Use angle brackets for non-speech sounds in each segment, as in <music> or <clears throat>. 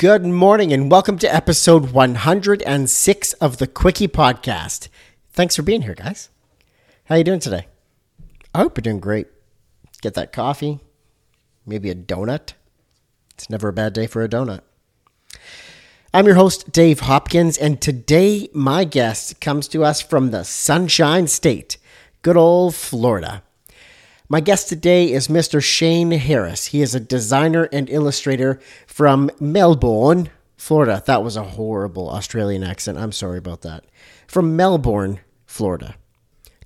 Good morning and welcome to episode 106 of the Quickie Podcast. Thanks for being here, guys. How are you doing today? I hope you're doing great. Get that coffee, maybe a donut. It's never a bad day for a donut. I'm your host, Dave Hopkins, and today my guest comes to us from the Sunshine State, good old Florida. My guest today is Mr. Shane Harris. He is a designer and illustrator from Melbourne, Florida. That was a horrible Australian accent. I'm sorry about that. From Melbourne, Florida.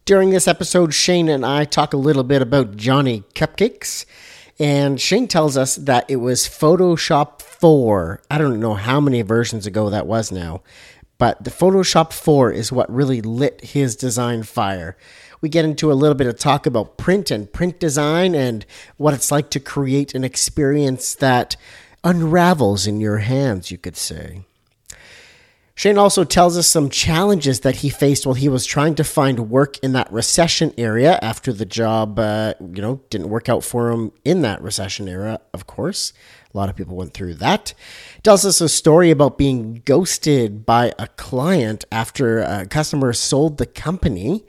During this episode, Shane and I talk a little bit about Johnny Cupcakes. And Shane tells us that it was Photoshop 4. I don't know how many versions ago that was now, but the Photoshop 4 is what really lit his design fire. We get into a little bit of talk about print and print design and what it's like to create an experience that unravels in your hands, you could say. Shane also tells us some challenges that he faced while he was trying to find work in that recession area after the job, uh, you know, didn't work out for him in that recession era, of course. A lot of people went through that. Tells us a story about being ghosted by a client after a customer sold the company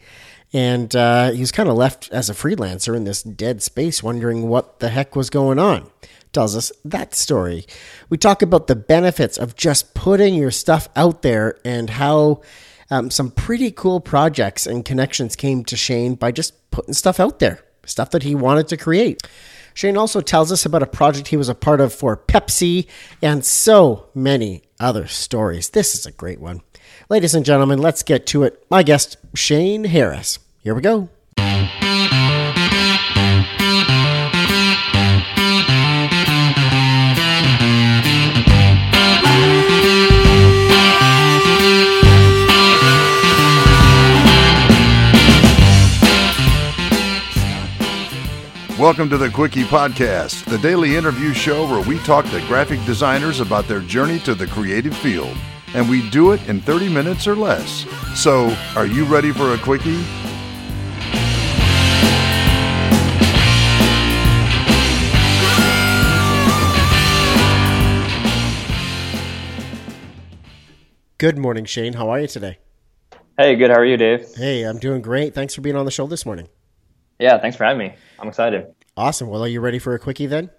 and uh, he was kind of left as a freelancer in this dead space, wondering what the heck was going on. Tells us that story. We talk about the benefits of just putting your stuff out there and how um, some pretty cool projects and connections came to Shane by just putting stuff out there, stuff that he wanted to create. Shane also tells us about a project he was a part of for Pepsi and so many other stories. This is a great one. Ladies and gentlemen, let's get to it. My guest, Shane Harris. Here we go. Welcome to the Quickie Podcast, the daily interview show where we talk to graphic designers about their journey to the creative field. And we do it in 30 minutes or less. So, are you ready for a Quickie? Good morning, Shane. How are you today? Hey, good. How are you, Dave? Hey, I'm doing great. Thanks for being on the show this morning. Yeah, thanks for having me. I'm excited. Awesome. Well, are you ready for a quickie then?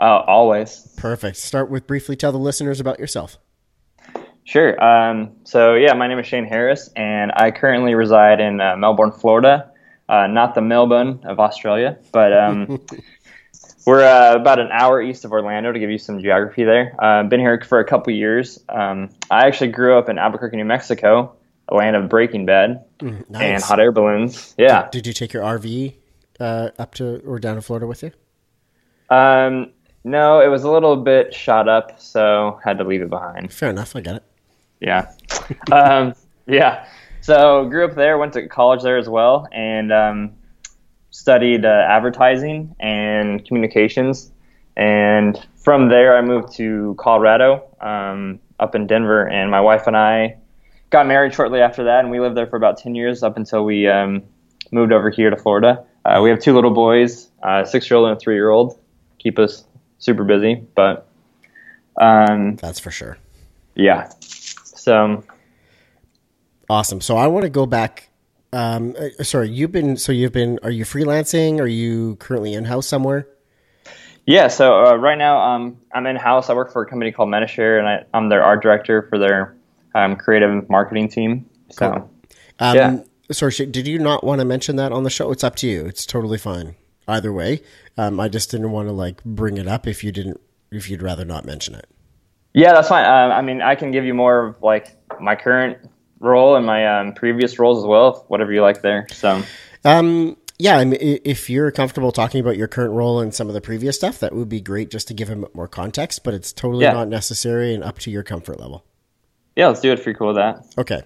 Uh, always. Perfect. Start with briefly tell the listeners about yourself. Sure. Um, so, yeah, my name is Shane Harris, and I currently reside in uh, Melbourne, Florida. Uh, not the Melbourne of Australia, but um, <laughs> we're uh, about an hour east of Orlando to give you some geography there. I've uh, been here for a couple years. Um, I actually grew up in Albuquerque, New Mexico, a land of Breaking Bad mm, nice. and hot air balloons. Yeah. Did, did you take your RV uh, up to or down to Florida with you? Um, no, it was a little bit shot up, so had to leave it behind. Fair enough. I get it. Yeah. <laughs> um, yeah. So grew up there, went to college there as well, and um, studied uh, advertising and communications. And from there, I moved to Colorado, um, up in Denver, and my wife and I got married shortly after that, and we lived there for about 10 years up until we um, moved over here to Florida. Uh, we have two little boys, a six year old and a three year old. Keep us super busy, but. Um, That's for sure. Yeah. So. Awesome. So I want to go back. Um, uh, sorry, you've been, so you've been, are you freelancing? Are you currently in house somewhere? Yeah, so uh, right now um, I'm in house. I work for a company called Medi-Share, and I, am their art director for their um, creative marketing team. So, cool. um, yeah. Sorry, did you not want to mention that on the show? It's up to you. It's totally fine. Either way, um, I just didn't want to like bring it up if you didn't, if you'd rather not mention it. Yeah, that's fine. Uh, I mean, I can give you more of like my current role and my um, previous roles as well, whatever you like there. So, um, yeah, I mean, if you're comfortable talking about your current role and some of the previous stuff, that would be great just to give him more context. But it's totally yeah. not necessary and up to your comfort level. Yeah, let's do it if you're cool with that. Okay.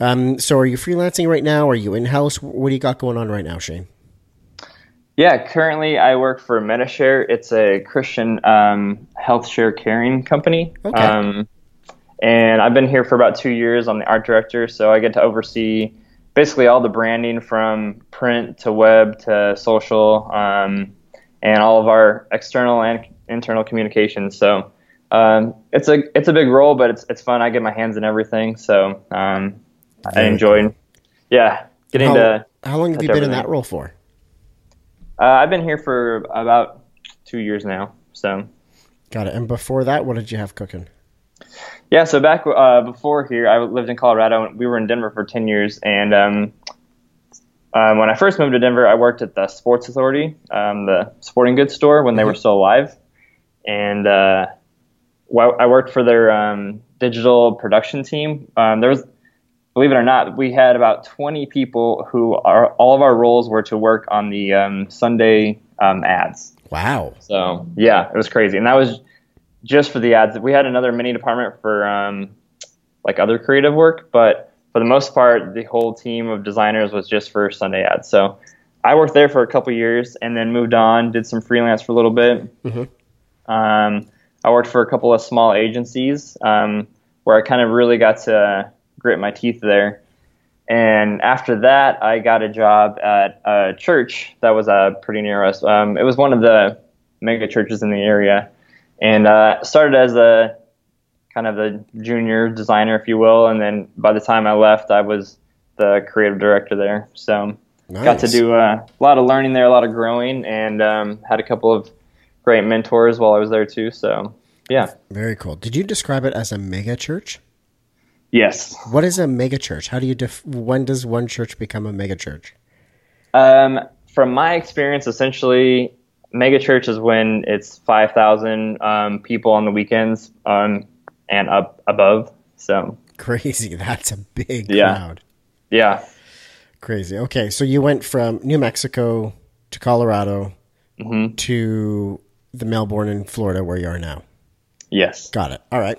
Um, so are you freelancing right now? Are you in house? What do you got going on right now, Shane? Yeah, currently I work for Medi-Share. It's a Christian um, health share caring company. Okay. Um, and I've been here for about two years. I'm the art director, so I get to oversee basically all the branding from print to web to social um, and all of our external and internal communications. So um, it's a it's a big role, but it's it's fun. I get my hands in everything, so um, I enjoy. enjoyed. Yeah, getting How, to. how long have you touch been in that role for? Uh, I've been here for about two years now. So Got it. And before that, what did you have cooking? yeah, so back uh, before here, I lived in Colorado. We were in Denver for ten years, and um, um, when I first moved to Denver, I worked at the Sports Authority, um, the sporting goods store, when they were still alive, and uh, I worked for their um, digital production team. Um, there was, believe it or not, we had about 20 people who are all of our roles were to work on the um, Sunday um, ads. Wow. So yeah, it was crazy, and that was just for the ads. We had another mini department for um, like other creative work, but for the most part, the whole team of designers was just for Sunday ads. So I worked there for a couple years, and then moved on, did some freelance for a little bit. Mhm. Um, I worked for a couple of small agencies um, where I kind of really got to grit my teeth there. And after that, I got a job at a church that was uh, pretty near us. Um, it was one of the mega churches in the area, and uh, started as a kind of a junior designer, if you will. And then by the time I left, I was the creative director there. So got to do uh, a lot of learning there, a lot of growing, and um, had a couple of great mentors while I was there too. So yeah, Very cool. Did you describe it as a mega church? Yes. What is a mega church? How do you def- when does one church become a mega church? Um, from my experience, essentially, mega church is when it's five thousand um, people on the weekends um, and up above. So Crazy. <laughs> That's a big Yeah. crowd. yeah, Crazy. Okay, so you went from New Mexico to Colorado Mm-hmm. to the Melbourne in Florida where you are now. Yes. Got it. All right.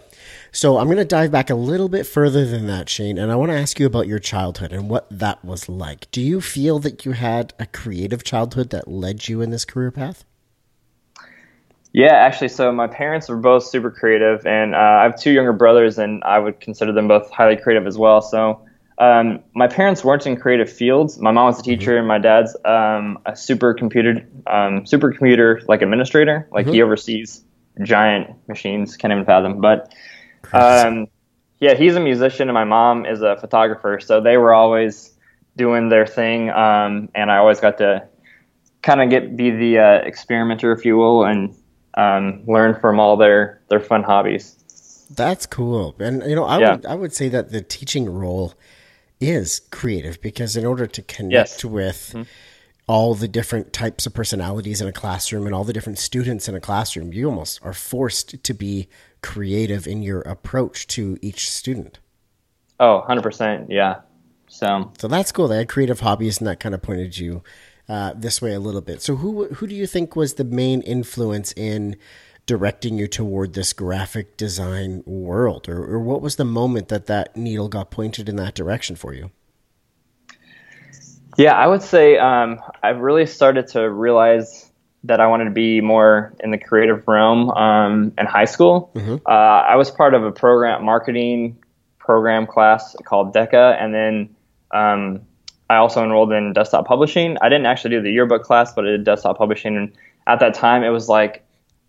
So I'm going to dive back a little bit further than that, Shane, and I want to ask you about your childhood and what that was like. Do you feel that you had a creative childhood that led you in this career path? Yeah, actually, so my parents were both super creative, and uh, I have two younger brothers, and I would consider them both highly creative as well. So um, my parents weren't in creative fields. My mom was a teacher, and my dad's um, a supercomputer um, supercomputer like administrator. Like he oversees giant machines, can't even fathom. But um, yeah, he's a musician, and my mom is a photographer. So they were always doing their thing, um, and I always got to kind of get be the uh, experimenter, if you will, and um, learn from all their their fun hobbies. That's cool. And you know, I Yeah. would I would say that the teaching role is creative because in order to connect Yes. with all the different types of personalities in a classroom and all the different students in a classroom, you almost are forced to be creative in your approach to each student. Oh, 100%. Yeah. So, So that's cool. They had creative hobbies, and that kind of pointed you uh, this way a little bit. So who who do you think was the main influence in directing you toward this graphic design world, or, or what was the moment that that needle got pointed in that direction for you? Yeah, I would say um, I've really started to realize that I wanted to be more in the creative realm um, in high school. Uh, I was part of a program marketing program class called DECA, and then um, I also enrolled in desktop publishing. I didn't actually do the yearbook class, but I did desktop publishing. And at that time, it was like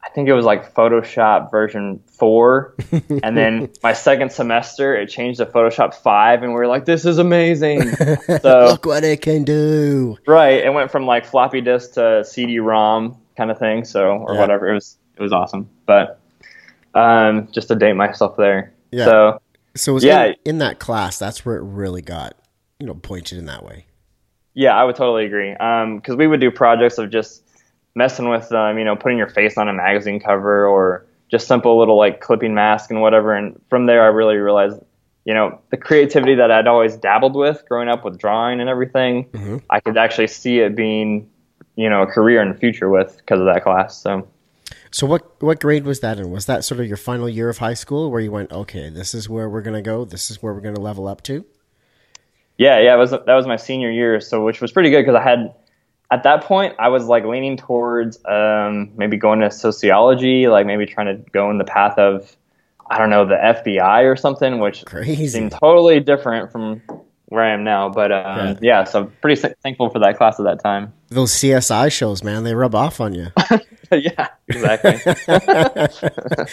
I think it was like Photoshop version four, <laughs> and then my second semester it changed to Photoshop five, and we were like, "This is amazing!" <laughs> So Look what it can do. right, it went from like floppy disk to CD-ROM kind of thing, so or Yeah. whatever. It was it was awesome, but um, just to date myself there. Yeah. So So was Yeah. in, in that class. That's where it really got you know pointed in that way. Yeah, I would totally agree. Because we would do projects of just messing with, them, you know, putting your face on a magazine cover or just simple little like clipping mask and whatever. And from there, I really realized, you know, the creativity that I'd always dabbled with growing up with drawing and everything, Mhm. I could actually see it being, you know, a career in the future with because of that class. So. So what what grade was that in? Was that sort of your final year of high school where you went, okay, this is where we're gonna go. This is where we're gonna level up to. Yeah, yeah, it was that was my senior year, so which was pretty good because I had at that point I was like leaning towards um, maybe going to sociology, like maybe trying to go in the path of I don't know the FBI or something, which Crazy. seemed totally different from where I am now. But um, Yeah. yeah. so pretty thankful for that class at that time. Those CSI shows, man, they rub off on you. <laughs> yeah, exactly. <laughs>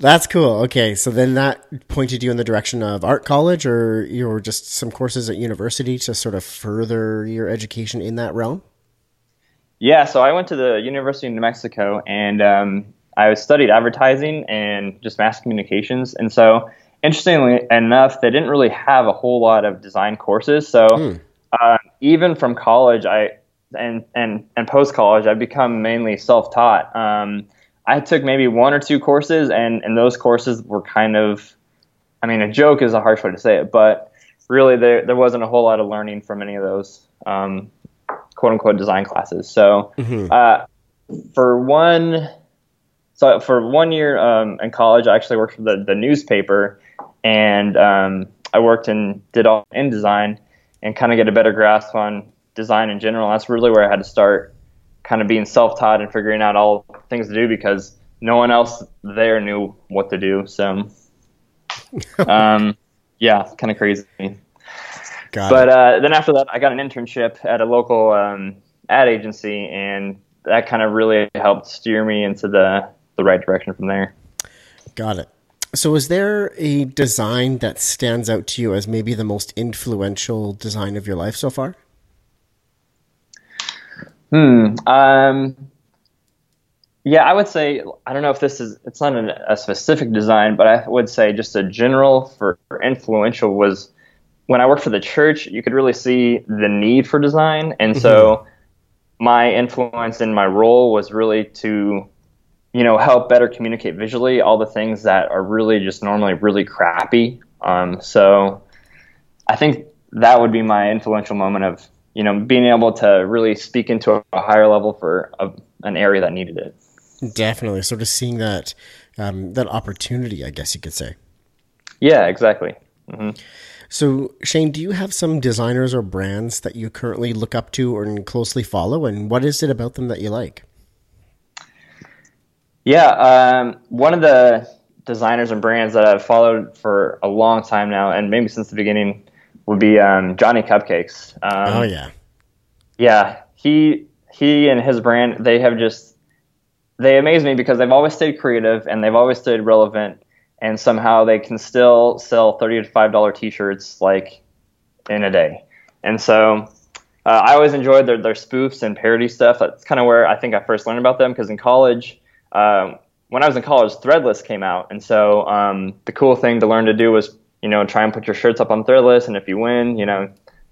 That's cool. Okay, so then that pointed you in the direction of art college, or you were just some courses at university to sort of further your education in that realm. Yeah, so I went to the University of New Mexico, and um, I studied advertising and just mass communications. And so, interestingly enough, they didn't really have a whole lot of design courses. So, hmm. uh, even from college, I and and and post college, I've become mainly self taught. Um, I took maybe one or two courses, and and those courses were kind of, I mean, a joke is a harsh way to say it, but really there there wasn't a whole lot of learning from any of those um, quote unquote design classes. So mm-hmm. uh, for one, so for one year um, in college, I actually worked for the the newspaper, and um, I worked and did all InDesign, and kind of get a better grasp on design in general. That's really where I had to start kind of being self-taught and figuring out all things to do because no one else there knew what to do. So, <laughs> um, yeah, kind of crazy. Got but uh, then after that, I got an internship at a local um, ad agency, and that kind of really helped steer me into the the right direction from there. Got it. So, is there a design that stands out to you as maybe the most influential design of your life so far? Hmm. Um, yeah, I would say I don't know if this is it's not an, a specific design, but I would say just a general for, for influential was when I worked for the church. You could really see the need for design, and so mm-hmm. my influence in my role was really to you know help better communicate visually all the things that are really just normally really crappy. Um, so I think that would be my influential moment of you know, being able to really speak into a higher level for a, an area that needed it. Definitely, sort of seeing that um, that opportunity, I guess you could say. Yeah, exactly. Mm-hmm. So, Shane, do you have some designers or brands that you currently look up to or closely follow, and what is it about them that you like? Yeah, um, one of the designers and brands that I've followed for a long time now, and maybe since the beginning, would be um, Johnny Cupcakes. Um, oh yeah, yeah. He he and his brand they have just they amaze me because they've always stayed creative and they've always stayed relevant, and somehow they can still sell thirty to five dollar T-shirts like in a day. And so uh, I always enjoyed their their spoofs and parody stuff. That's kind of where I think I first learned about them because in college. Um, when I was in college, Threadless came out, and so um, the cool thing to learn to do was you know, try and put your shirts up on Threadless, and if you win, you know,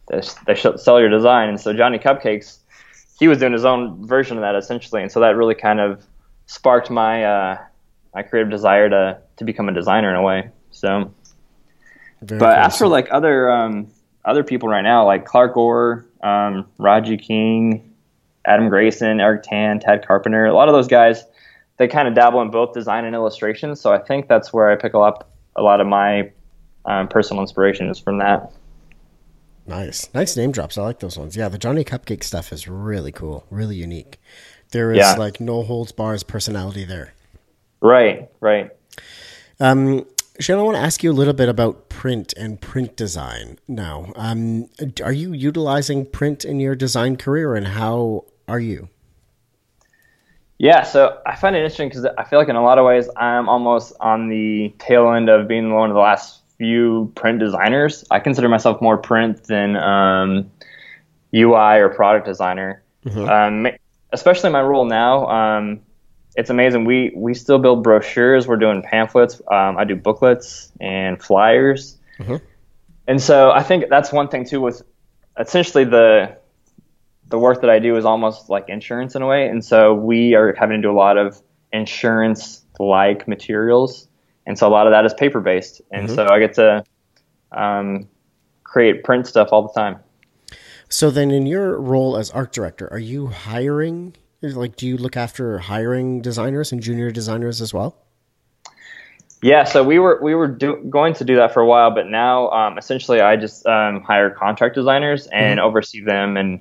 they, they sell your design. And so Johnny Cupcakes, he was doing his own version of that essentially, and so that really kind of sparked my uh, my creative desire to to become a designer in a way. So, Very but as for like other um, other people right now, like Clark Orr, um, Raji King, Adam Grayson, Eric Tan, Ted Carpenter, a lot of those guys, they kind of dabble in both design and illustration. So I think that's where I pick up a lot of my um, personal inspiration is from that. Nice, nice name drops. I like those ones. Yeah, the Johnny Cupcake stuff is really cool, really unique. There is yeah. like no holds bars personality there. Right, right. Um, Shane, I want to ask you a little bit about print and print design now. Um, are you utilizing print in your design career, and how are you? Yeah, so I find it interesting because I feel like in a lot of ways I'm almost on the tail end of being one of the last few print designers. I consider myself more print than um, UI or product designer. Mm-hmm. Um, especially my role now. Um, it's amazing. We we still build brochures. We're doing pamphlets. Um, I do booklets and flyers. Mm-hmm. And so I think that's one thing too. With essentially the the work that I do is almost like insurance in a way. And so we are having to do a lot of insurance like materials and so a lot of that is paper based, and mm-hmm. so I get to um, create print stuff all the time. So then, in your role as art director, are you hiring? Like, do you look after hiring designers and junior designers as well? Yeah, so we were we were do, going to do that for a while, but now um, essentially I just um, hire contract designers and mm-hmm. oversee them and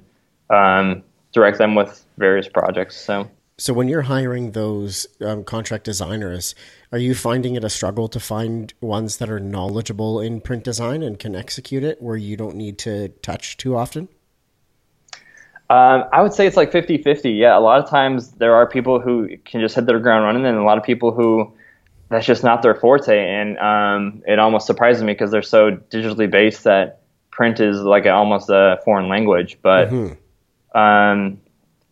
um, direct them with various projects. So so when you're hiring those um, contract designers, are you finding it a struggle to find ones that are knowledgeable in print design and can execute it where you don't need to touch too often? Um, I would say it's like 50 50. Yeah, a lot of times there are people who can just hit their ground running, and a lot of people who that's just not their forte, and um, it almost surprises me because they're so digitally based that print is like a, almost a foreign language. But um,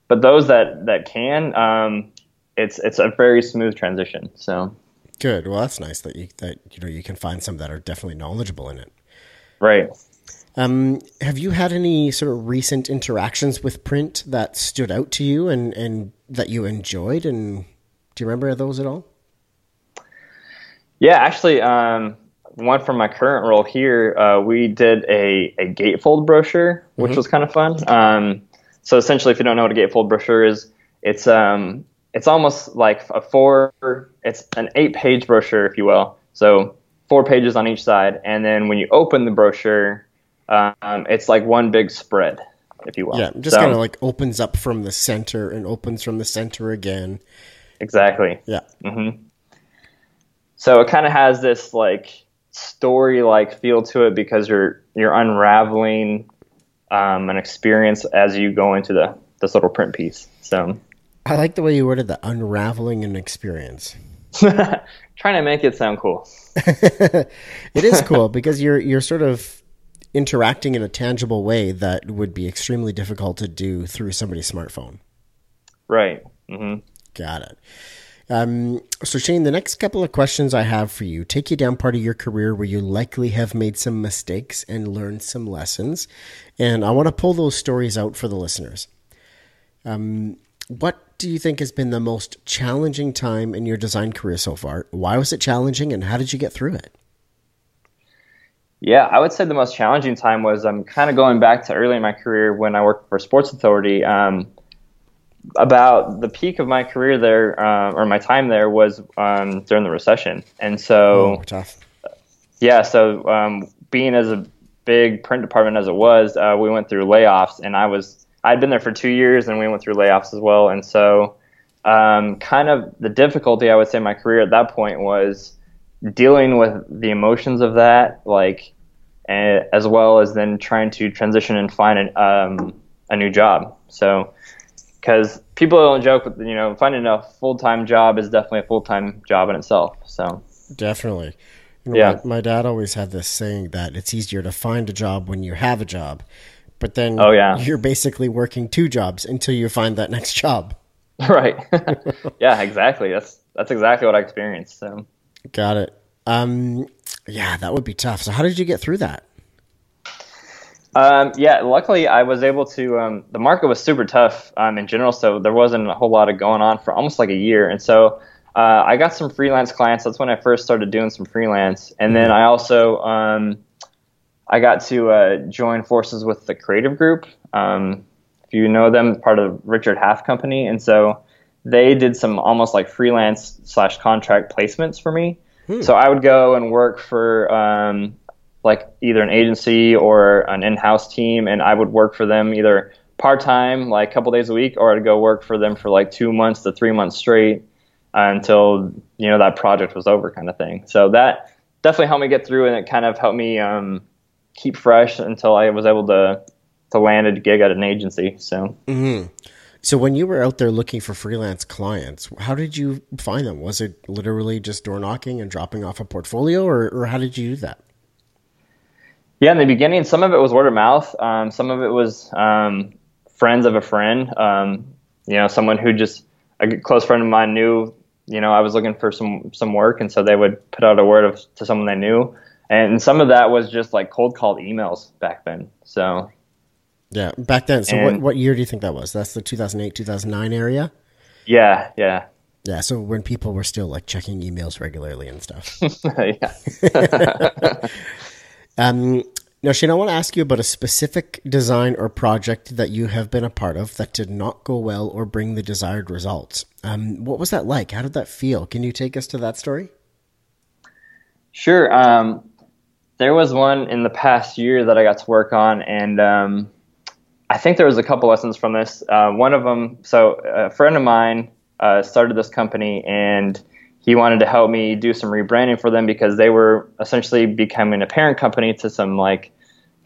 but those that that can, um, it's it's a very smooth transition. So Good. Well, that's nice that you that you know you can find some that are definitely knowledgeable in it. right. Um, have you had any sort of recent interactions with print that stood out to you and and that you enjoyed? And do you remember those at all? Yeah, actually, um, one from my current role here, uh, we did a, a gatefold brochure, which was kind of fun. Um, so essentially, if you don't know what a gatefold brochure is, it's um, it's almost like a four, it's an eight page brochure, if you will. So four pages on each side, and then when you open the brochure, um, it's like one big spread, if you will. Yeah, just So- kind of like opens up from the center and opens from the center again. exactly. Yeah. So it kind of has this like story like feel to it because you're you're unraveling um, an experience as you go into the this little print piece. So I like the way you worded the unraveling an experience. <laughs> trying to make it sound cool. <laughs> It is cool because you're you're sort of interacting in a tangible way that would be extremely difficult to do through somebody's smartphone. Right. Mm-hmm. Got it. Um, so Shane, the next couple of questions I have for you take you down part of your career where you likely have made some mistakes and learned some lessons, and I want to pull those stories out for the listeners. Um, what do you think has been the most challenging time in your design career so far? Why was it challenging, and how did you get through it? Yeah, I would say the most challenging time was I'm um, kind of going back to early in my career when I worked for Sports Authority. Um, about the peak of my career there, uh, or my time there, was um, during the recession, and so Oh, tough. yeah, so um, being as a big print department as it was, uh, we went through layoffs, and I was I'd been there for two years, and we went through layoffs as well, and so um, kind of the difficulty I would say in my career at that point was dealing with the emotions of that, like, and, as well as then trying to transition and find an, um, a new job. So because people don't joke with you know finding a full time job is definitely a full time job in itself. So Definitely. You know, Yeah. My, my dad always had this saying that it's easier to find a job when you have a job, but then Oh, yeah. you're basically working two jobs until you find that next job. <laughs> right, <laughs> yeah, exactly. That's that's exactly what I experienced. So Got it. Um, yeah, that would be tough. So how did you get through that? um, yeah, luckily I was able to. Um, the market was super tough um, in general, so there wasn't a whole lot of going on for almost like a year, and so. Uh, I got some freelance clients. That's when I first started doing some freelance, and then I also um, I got to uh, join forces with the Creative Group. Um, if you know them, part of Richard Half Company, and so they did some almost like freelance slash contract placements for me. So I would go and work for um, like either an agency or an in-house team, and I would work for them either part time, like a couple days a week, or I'd go work for them for like two months to three months straight until you know that project was over, kind of thing. So that definitely helped me get through, and it kind of helped me um, keep fresh until I was able to to land a gig at an agency. So. So when you were out there looking for freelance clients, how did you find them? Was it literally just door knocking and dropping off a portfolio, or, or how did you do that? Yeah, in the beginning, some of it was word of mouth. Um, some of it was um, friends of a friend. Um, you know, someone who just a close friend of mine knew. You know, I was looking for some some work, and so they would put out a word of, to someone they knew. And some of that was just like cold called emails back then. So Yeah, back then. So what, what year do you think that was? That's the 2008, 2009 area? yeah, yeah, Yeah, so when people were still like checking emails regularly and stuff. <laughs> yeah. <laughs> Um, now, Shane, I want to ask you about a specific design or project that you have been a part of that did not go well or bring the desired results. Um, what was that like? How did that feel? Can you take us to that story? Sure. Um, there was one in the past year that I got to work on, and um, I think there was a couple lessons from this. Uh, one of them, so a friend of mine uh, started this company, and he wanted to help me do some rebranding for them because they were essentially becoming a parent company to some like,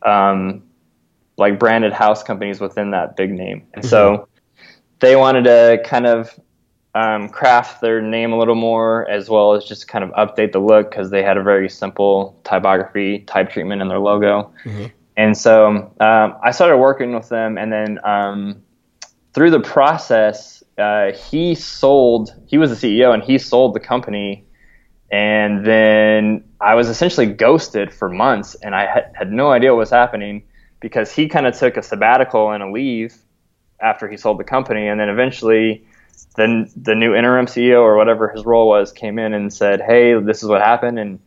um, like branded house companies within that big name, and so they wanted to kind of um, craft their name a little more, as well as just kind of update the look because they had a very simple typography type treatment in their logo. And so um, I started working with them, and then um, through the process, uh, he sold. He was the CEO, and he sold the company. And then I was essentially ghosted for months, and I had, had no idea what was happening because he kind of took a sabbatical and a leave after he sold the company, and then eventually, then the new interim CEO or whatever his role was came in and said, "Hey, this is what happened, and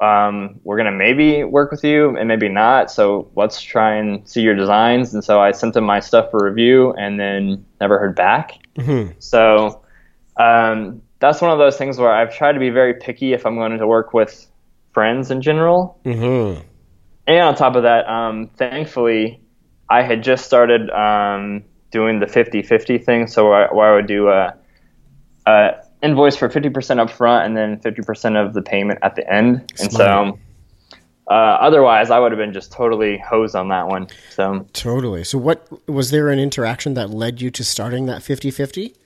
um, we're gonna maybe work with you and maybe not. So let's try and see your designs." And so I sent them my stuff for review, and then never heard back. So um, that's one of those things where I've tried to be very picky if I'm going to work with friends in general. Mm-hmm. And on top of that, um, thankfully, I had just started um, doing the 50 50 thing. So where I, where I would do a, a invoice for 50% up front and then 50% of the payment at the end. And Smart. so uh, otherwise, I would have been just totally hosed on that one. So Totally. So, what was there an interaction that led you to starting that 50 50?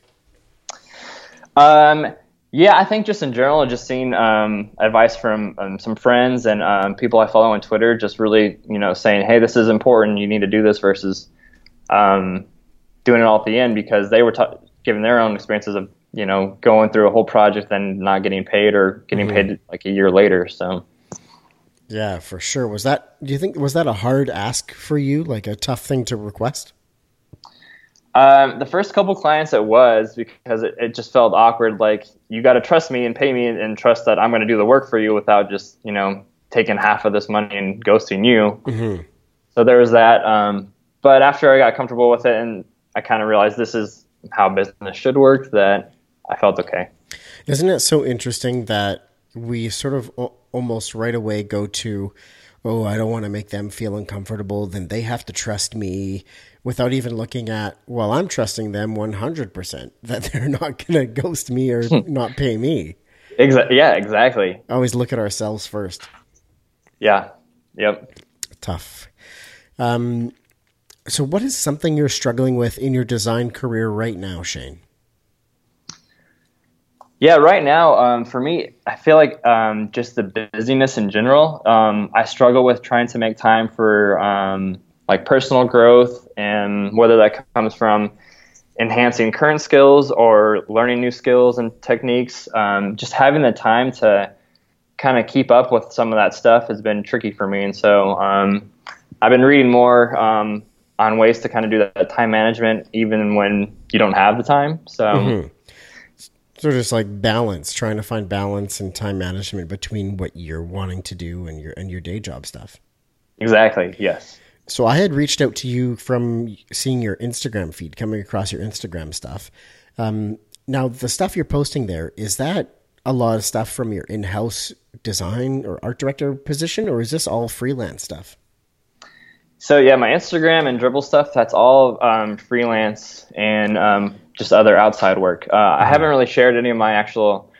Um, yeah, I think just in general, just seeing um, advice from um, some friends and um, people I follow on Twitter, just really, you know, saying, "Hey, this is important. You need to do this," versus um, doing it all at the end because they were giving their own experiences of, you know, going through a whole project and not getting paid or getting paid like a year later. So. Yeah, for sure. Was that, do you think, was that a hard ask for you? Like a tough thing to request? Um, the first couple clients it was because it, it just felt awkward. Like you got to trust me and pay me and, and trust that I'm going to do the work for you without just you know taking half of this money and ghosting you. Mm-hmm. So there was that. Um, but after I got comfortable with it and I kind of realized this is how business should work, that I felt okay. Isn't it so interesting that we sort of o- almost right away go to, oh, I don't want to make them feel uncomfortable, then they have to trust me without even looking at, well, I'm trusting them 100% <laughs> that they're not going to ghost me or not pay me. Exa- yeah, exactly. Always look at ourselves first. Yeah. Yep. Tough. Um, so, what is something you're struggling with in your design career right now, Shane? Yeah, right now, um, for me, I feel like um, just the busyness in general. Um, I struggle with trying to make time for um, like personal growth, and whether that comes from enhancing current skills or learning new skills and techniques. Um, just having the time to kind of keep up with some of that stuff has been tricky for me, and so um, I've been reading more on ways to kind of do that time management, even when you don't have the time. So. So just like balance, trying to find balance and time management between what you're wanting to do and your and your day job stuff. Exactly. Yes. So I had reached out to you from seeing your Instagram feed, coming across your Instagram stuff. Um, now the stuff you're posting there is that a lot of stuff from your in-house design or art director position, or is this all freelance stuff? So yeah, my Instagram and Dribbble stuff, that's all um, freelance and um, just other outside work. Uh, I haven't really shared any of my actual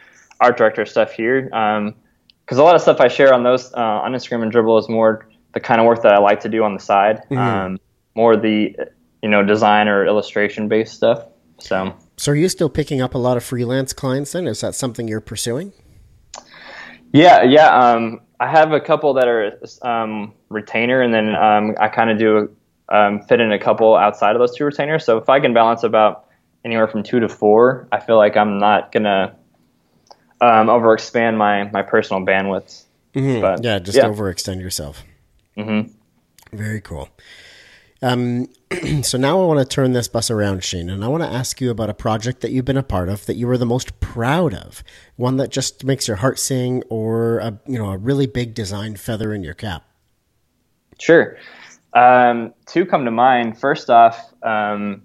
art director stuff here because a lot of stuff I share on those uh, on Instagram and Dribbble is more the kind of work that I like to do on the side, um, more the you know design or illustration based stuff. So So are you still picking up a lot of freelance clients then? Is that something you're pursuing? Yeah, yeah. Um, I have a couple that are um, retainer, and then um, I kind of do um, fit in a couple outside of those two retainers. So if I can balance about anywhere from two to four, I feel like I'm not gonna um, overexpand my my personal bandwidth. But, Yeah, just yeah. overextend yourself. Mhm. Very cool. Um, <clears throat> so now I want to turn this bus around, Shane, and I want to ask you about a project that you've been a part of that you were the most proud of, one that just makes your heart sing, or a you know a really big design feather in your cap. Sure. Um, two come to mind. First off, um,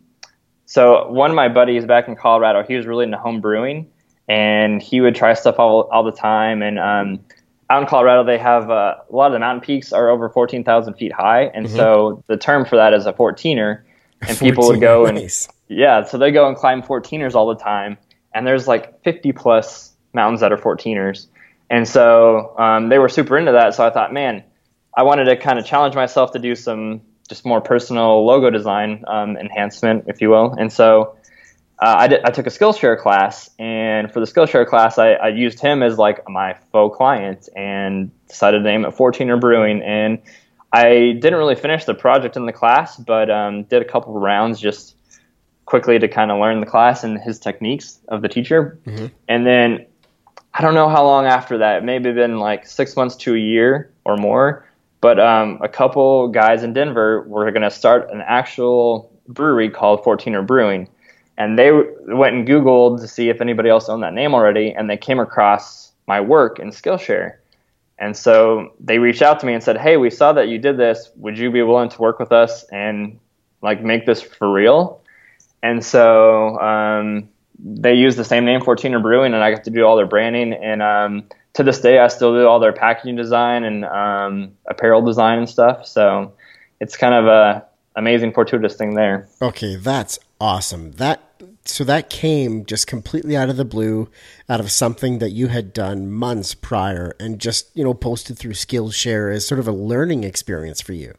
so one of my buddies back in Colorado, he was really into home brewing, and he would try stuff all, all the time. And um, out in Colorado, they have uh, a lot of the mountain peaks are over fourteen thousand feet high, and so the term for that is a 14er. And <laughs> people would 14, go and nice. yeah, so they go and climb 14ers all the time, and there's like 50 plus mountains that are 14ers, and so um, they were super into that. So I thought, man, I wanted to kind of challenge myself to do some just more personal logo design um, enhancement, if you will. And so uh, I, did, I took a Skillshare class, and for the Skillshare class, I, I used him as like my faux client, and decided to name it 14er Brewing. And I didn't really finish the project in the class, but um, did a couple of rounds just quickly to kind of learn the class and his techniques of the teacher. Mm-hmm. And then I don't know how long after that, maybe been like six months to a year or more. But um, a couple guys in Denver were going to start an actual brewery called 14er Brewing and they went and Googled to see if anybody else owned that name already, and they came across my work in Skillshare. And so they reached out to me and said, "Hey, we saw that you did this. Would you be willing to work with us and like make this for real?" And so um, they used the same name, 14er Brewing, and I got to do all their branding. And um, to this day, I still do all their packaging design and um, apparel design and stuff. So it's kind of a amazing fortuitous thing there. Okay, that's awesome. That so that came just completely out of the blue, out of something that you had done months prior, and just you know posted through Skillshare as sort of a learning experience for you.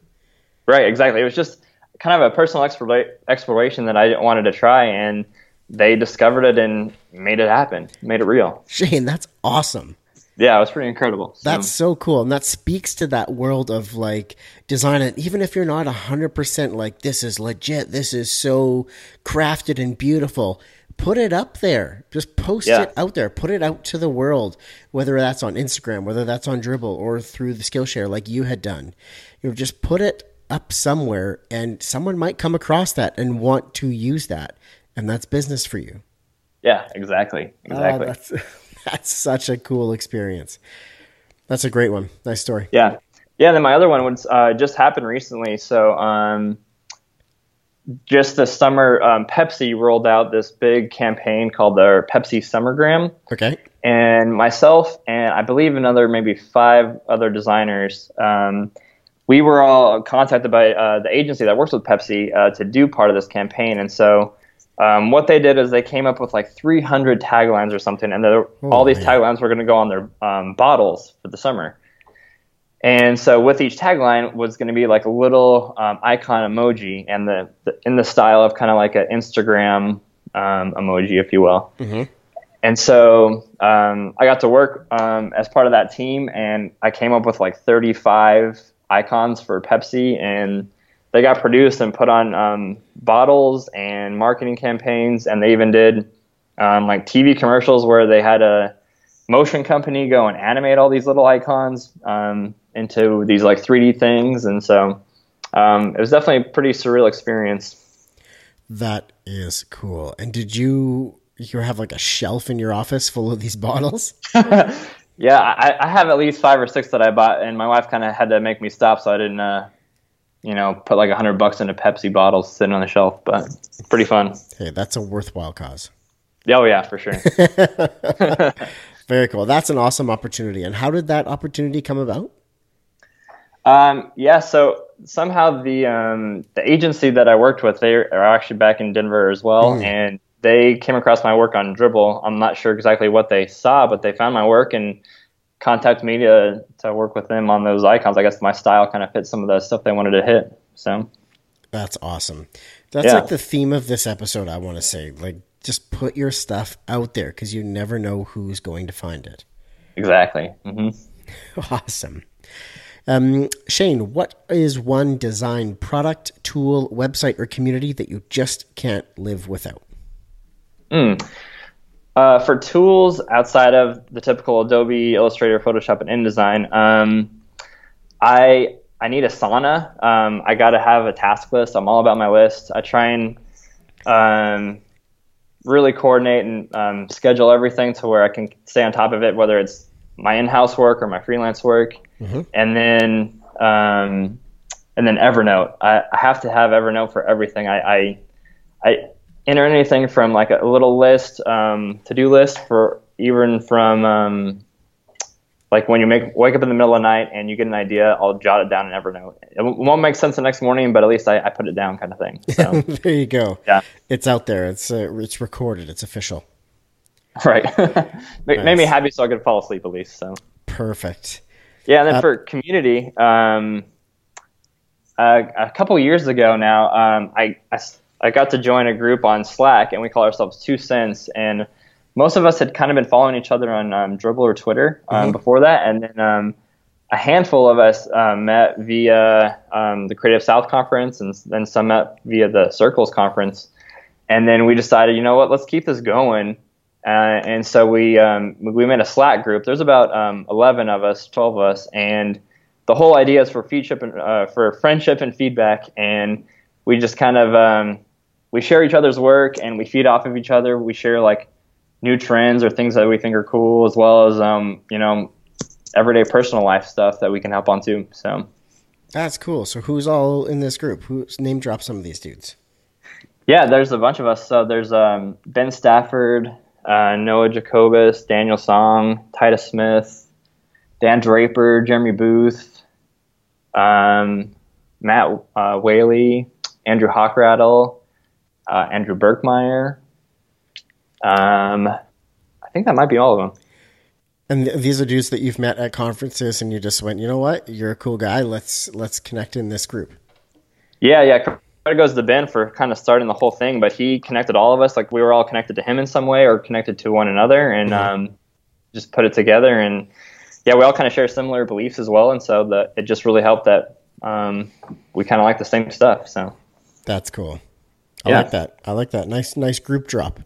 Right, exactly. It was just kind of a personal exploration that I wanted to try, and they discovered it and made it happen, made it real. Shane, that's awesome yeah, it was pretty incredible. So. That's so cool. And that speaks to that world of like design. And even if you're not 100% like, this is legit, this is so crafted and beautiful, put it up there. Just post yeah. it out there. Put it out to the world, whether that's on Instagram, whether that's on Dribbble or through the Skillshare like you had done. You know, just put it up somewhere and someone might come across that and want to use that. And that's business for you. Yeah, exactly. Exactly. Uh, <laughs> <laughs> That's such a cool experience. That's a great one. Nice story. Yeah. Yeah. Then my other one was uh, just happened recently. So, um, just this summer, um, Pepsi rolled out this big campaign called their Pepsi Summergram. Okay. And myself and I believe another maybe five other designers, um, we were all contacted by uh, the agency that works with Pepsi uh, to do part of this campaign. And so um, what they did is they came up with like 300 taglines or something, and oh, all these man. taglines were going to go on their um, bottles for the summer. And so with each tagline was going to be like a little um, icon emoji, and the, the, in the style of kind of like an Instagram um, emoji, if you will. Mm-hmm. And so um, I got to work um, as part of that team, and I came up with like 35 icons for Pepsi and they got produced and put on um, bottles and marketing campaigns, and they even did um, like TV commercials where they had a motion company go and animate all these little icons um, into these like 3D things, and so um, it was definitely a pretty surreal experience. That is cool. And did you you have like a shelf in your office full of these bottles? <laughs> <laughs> yeah, I, I, have at least five or six that I bought, and my wife kind of had to make me stop so I didn't uh, you know, put like a hundred bucks into Pepsi bottles sitting on the shelf, but pretty fun. Hey, that's a worthwhile cause. Oh yeah, for sure. <laughs> Very cool. That's an awesome opportunity. And how did that opportunity come about? Um, yeah, so somehow the um, the agency that I worked with, they are actually back in Denver as well, mm. and they came across my work on Dribbble. I'm not sure exactly what they saw, but they found my work and contact me to, to work with them on those icons. I guess my style kind of fits some of the stuff they wanted to hit. So that's awesome. That's yeah. like the theme of this episode. I want to say, like, just put your stuff out there because you never know who's going to find it. Exactly. Mm-hmm. <laughs> awesome. Um, Shane, what is one design product, tool, website, or community that you just can't live without? Mm. Uh, for tools outside of the typical Adobe, Illustrator, Photoshop, and InDesign, um, I I need Asana. Um, I got to have a task list. I'm all about my list. I try and um, really coordinate and um, schedule everything to where I can stay on top of it, whether it's my in-house work or my freelance work, mm-hmm. and then um, and then Evernote. I, I, have to have Evernote for everything. I, I, I enter anything from like a little list, um, to do list for even from um, like when you make wake up in the middle of the night and you get an idea, I'll jot it down in Evernote. It won't make sense the next morning, but at least I, I put it down, kind of thing. So, <laughs> there you go. Yeah, it's out there. It's uh, it's recorded. It's official. <laughs> Right. <laughs> nice. Made me happy, so I could fall asleep at least. So perfect. Yeah, and then uh, for community, um, uh, a couple years ago now, um, I, I I got to join a group on Slack, and we call ourselves Two Cents. And most of us had kind of been following each other on um, Dribbble or Twitter um, Mhm. before that, and then um, a handful of us um, met via um, the Creative South conference, and then some met via the Circles conference. And then we decided, you know what, let's keep this going. Uh, and so we um, we made a Slack group. There's about um, 11 of us, 12 of us, and the whole idea is for feedship and uh, for friendship and feedback. And we just kind of um, we share each other's work and we feed off of each other. We share like new trends or things that we think are cool, as well as um, you know everyday personal life stuff that we can help on too. So That's cool. So who's all in this group? Who's name drop some of these dudes? yeah, there's a bunch of us. So there's um, Ben Stafford, uh, Noah Jacobus, Daniel Song, Titus Smith, Dan Draper, Jeremy Booth, um, Matt uh, Whaley, Andrew Hochradel, uh, Andrew Berkmeyer. Um, I think that might be all of them. And th- these are dudes that you've met at conferences, and you just went, you know what? You're a cool guy. Let's let's connect in this group. Yeah, yeah. Credit goes to Ben for kind of starting the whole thing, but he connected all of us. Like we were all connected to him in some way or connected to one another, and um, just put it together. And yeah, we all kind of share similar beliefs as well, and so that it just really helped that um, we kind of like the same stuff. So That's cool. I Yeah. like that. I like that. Nice, nice group drop.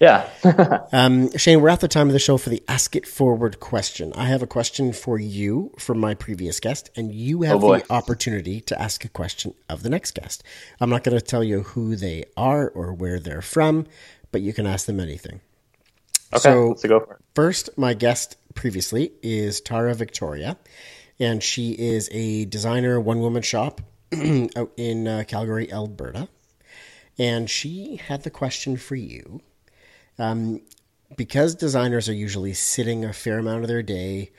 yeah, <laughs> Um, Shane, we're at the time of the show for the Ask It Forward question. I have a question for you from my previous guest, and you have Oh, the opportunity to ask a question of the next guest. I'm not going to tell you who they are or where they're from, but you can ask them anything. okay, So- let's go for it. First, my guest previously is Tara Victoria, and she is a designer, one woman shop <clears throat> out in uh, Calgary, Alberta. And she had the question for you. Um, because designers are usually sitting a fair amount of their day,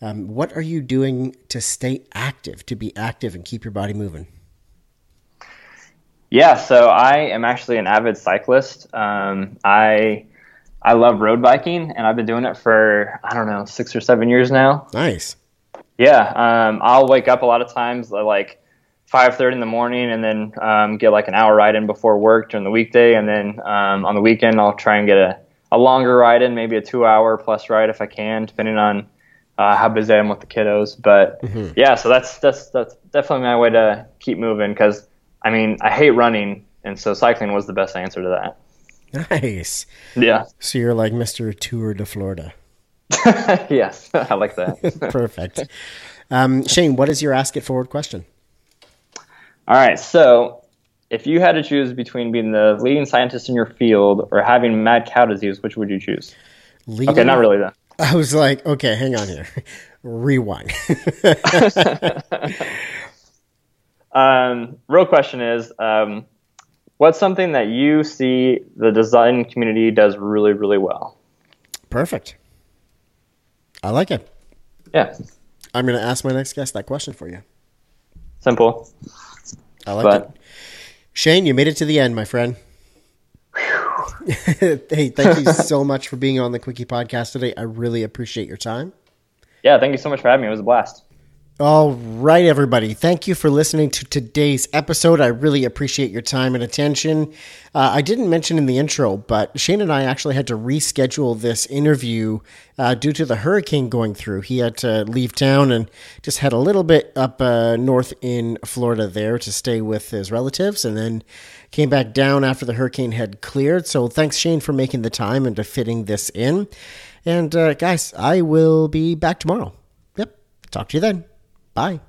um, what are you doing to stay active, to be active and keep your body moving? Yeah, so I am actually an avid cyclist. Um, I I love road biking, and I've been doing it for I don't know six or seven years now. Nice. Yeah, um, I'll wake up a lot of times like five thirty in the morning, and then um, get like an hour ride in before work during the weekday, and then um, on the weekend I'll try and get a, a longer ride in, maybe a two hour plus ride if I can, depending on uh, how busy I am with the kiddos. But yeah, so that's that's that's definitely my way to keep moving because I mean I hate running, and so cycling was the best answer to that. Nice. Yeah, So you're like Mr. Tour de Florida. <laughs> yes, <laughs> I like that. <laughs> Perfect. Um, Shane, what is your Ask It Forward question? All right, so if you had to choose between being the leading scientist in your field or having mad cow disease, which would you choose? Leading, Okay, not really though. <laughs> I was like, okay, hang on here. <laughs> Rewind. <laughs> Um, real question is, um, what's something that you see the design community does really, really well? Perfect. I like it. Yeah, I'm going to ask my next guest that question for you. Simple. I like But- it. Shane, you made it to the end, my friend. <laughs> hey, thank you so <laughs> much for being on the Quickie podcast today. I really appreciate your time. Yeah, thank you so much for having me. It was a blast. All right, everybody. Thank you for listening to today's episode. I really appreciate your time and attention. Uh, I didn't mention in the intro, but Shane and I actually had to reschedule this interview uh, due to the hurricane going through. He had to leave town and just had a little bit up uh, north in Florida there to stay with his relatives and then came back down after the hurricane had cleared. So thanks, Shane, for making the time and to fitting this in. And uh, guys, I will be back tomorrow. Yep. Talk to you then. Bye.